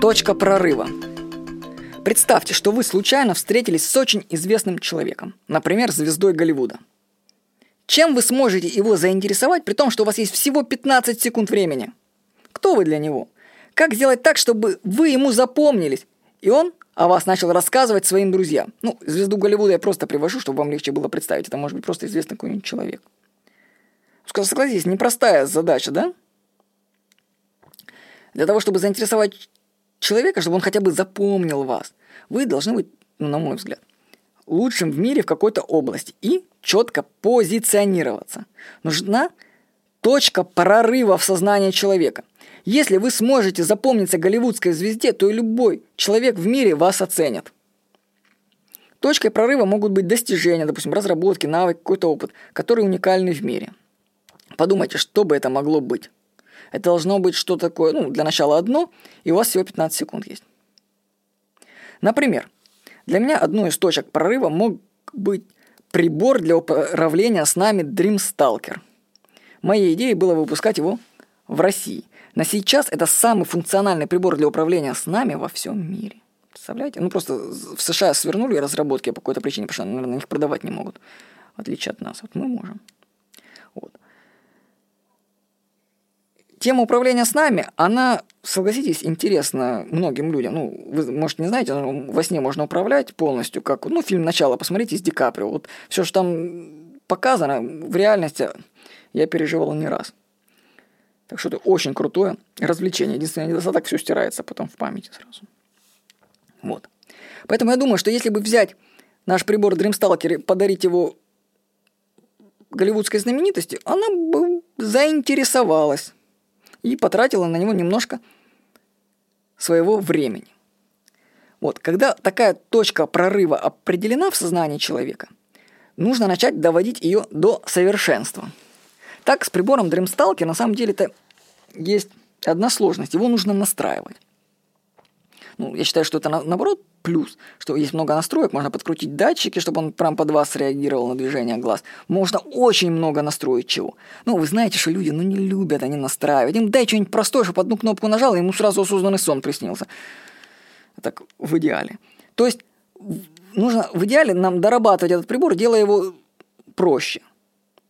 Точка прорыва. Представьте, что вы случайно встретились с очень известным человеком, например, звездой Голливуда. Чем вы сможете его заинтересовать, при том, что у вас есть всего 15 секунд времени? Кто вы для него? Как сделать так, чтобы вы ему запомнились, и он о вас начал рассказывать своим друзьям? Ну, звезду Голливуда я просто привожу, чтобы вам легче было представить. Это может быть просто известный какой-нибудь человек. Согласитесь, непростая задача, да? Для того, чтобы заинтересовать человека, чтобы он хотя бы запомнил вас, вы должны быть, ну, на мой взгляд, лучшим в мире в какой-то области и четко позиционироваться. Нужна точка прорыва в сознании человека. Если вы сможете запомниться голливудской звезде, то и любой человек в мире вас оценит. Точкой прорыва могут быть достижения, допустим, разработки, навык, какой-то опыт, который уникальный в мире. Подумайте, что бы это могло быть. Это должно быть что такое, ну, для начала одно, и у вас всего 15 секунд есть. Например, для меня одной из точек прорыва мог быть прибор для управления с нами Dreamstalker. Моей идеей было выпускать его в России. На сейчас это самый функциональный прибор для управления с нами во всем мире. Представляете? Ну просто в США свернули разработки по какой-то причине, потому что, наверное, их продавать не могут. В отличие от нас. Вот мы можем. Вот. Тема управления с нами, она, согласитесь, интересна многим людям. Ну, вы, может, не знаете, но во сне можно управлять полностью, как, ну, фильм «Начало», посмотрите, с Ди Каприо. Вот все, что там показано, в реальности я переживал не раз. Так что это очень крутое развлечение. Единственный недостаток, все стирается потом в памяти сразу. Вот. Поэтому я думаю, что если бы взять наш прибор Dreamstalker и подарить его голливудской знаменитости, она бы заинтересовалась и потратила на него немножко своего времени. Вот, когда такая точка прорыва определена в сознании человека, нужно начать доводить ее до совершенства. Так, с прибором Dreamstalker на самом деле это есть одна сложность. Его нужно настраивать. Ну, я считаю, что это наоборот плюс, что есть много настроек, можно подкрутить датчики, чтобы он прям под вас реагировал на движение глаз. Можно очень много настроить чего. Ну, вы знаете, что люди, ну, не любят они настраивать. Им дай что-нибудь простое, чтобы одну кнопку нажал, и ему сразу осознанный сон приснился. Так, в идеале. То есть, нужно в идеале нам дорабатывать этот прибор, делая его проще.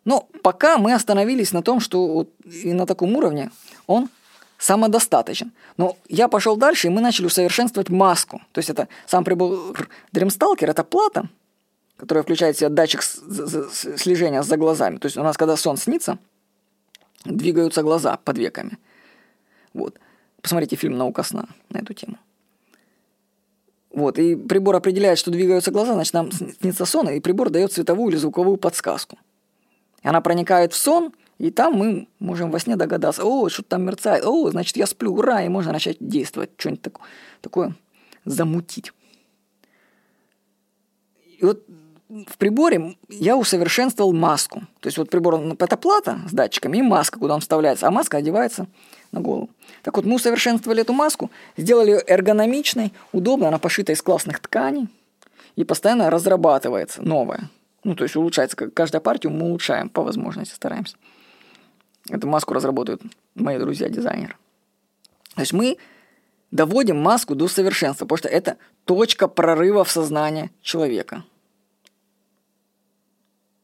Но пока мы остановились на том, что вот и на таком уровне он самодостаточен. Но я пошел дальше, и мы начали усовершенствовать маску. То есть это сам прибор Dreamstalker, это плата, которая включает в себя датчик слежения за глазами. То есть у нас, когда сон снится, двигаются глаза под веками. Вот. Посмотрите фильм «Наука сна» на эту тему. Вот, и прибор определяет, что двигаются глаза, значит, нам снится сон, и прибор дает цветовую или звуковую подсказку. Она проникает в сон, и там мы можем во сне догадаться, о, что-то там мерцает, о, значит, я сплю, ура, и можно начать действовать, что-нибудь такое, такое замутить. И вот в приборе я усовершенствовал маску. То есть вот прибор, это плата с датчиками и маска, куда он вставляется, а маска одевается на голову. Так вот, мы усовершенствовали эту маску, сделали ее эргономичной, удобной, она пошита из классных тканей и постоянно разрабатывается новая. Ну, то есть улучшается. Каждая партию мы улучшаем по возможности, стараемся. Эту маску разработают мои друзья-дизайнеры. То есть мы доводим маску до совершенства, потому что это точка прорыва в сознании человека.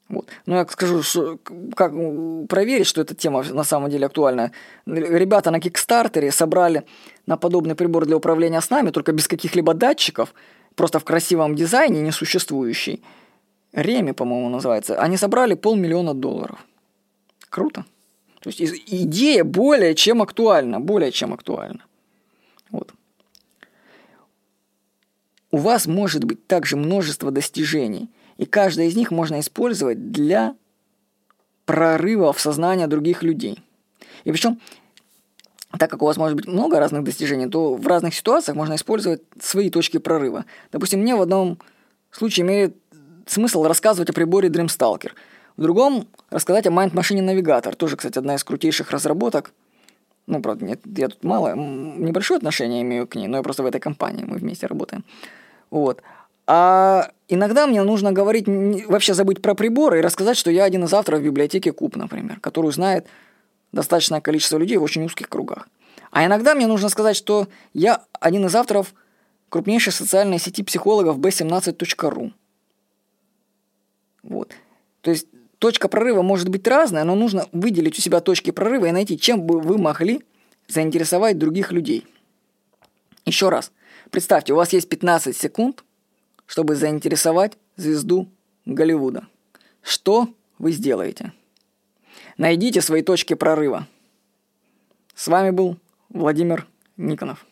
Вот. Ну, я скажу, что, как проверить, что эта тема на самом деле актуальна. Ребята на Кикстартере собрали на подобный прибор для управления с нами, только без каких-либо датчиков, просто в красивом дизайне, несуществующий. Реми, по-моему, называется. Они собрали полмиллиона долларов. Круто. То есть идея более чем актуальна, более чем актуальна. Вот. У вас может быть также множество достижений, и каждое из них можно использовать для прорыва в сознание других людей. И причем, так как у вас может быть много разных достижений, то в разных ситуациях можно использовать свои точки прорыва. Допустим, мне в одном случае имеет смысл рассказывать о приборе Dreamstalker – в другом рассказать о Mind Machine Navigator, тоже, кстати, одна из крутейших разработок. Ну, правда, нет, я тут мало, небольшое отношение имею к ней, но я просто в этой компании, мы вместе работаем. Вот. А иногда мне нужно говорить, вообще забыть про приборы и рассказать, что я один из авторов библиотеки Куб, например, которую знает достаточное количество людей в очень узких кругах. А иногда мне нужно сказать, что я один из авторов крупнейшей социальной сети психологов b17.ru. Вот. То есть точка прорыва может быть разная, но нужно выделить у себя точки прорыва и найти, чем бы вы могли заинтересовать других людей. Еще раз, представьте, у вас есть 15 секунд, чтобы заинтересовать звезду Голливуда. Что вы сделаете? Найдите свои точки прорыва. С вами был Владимир Никонов.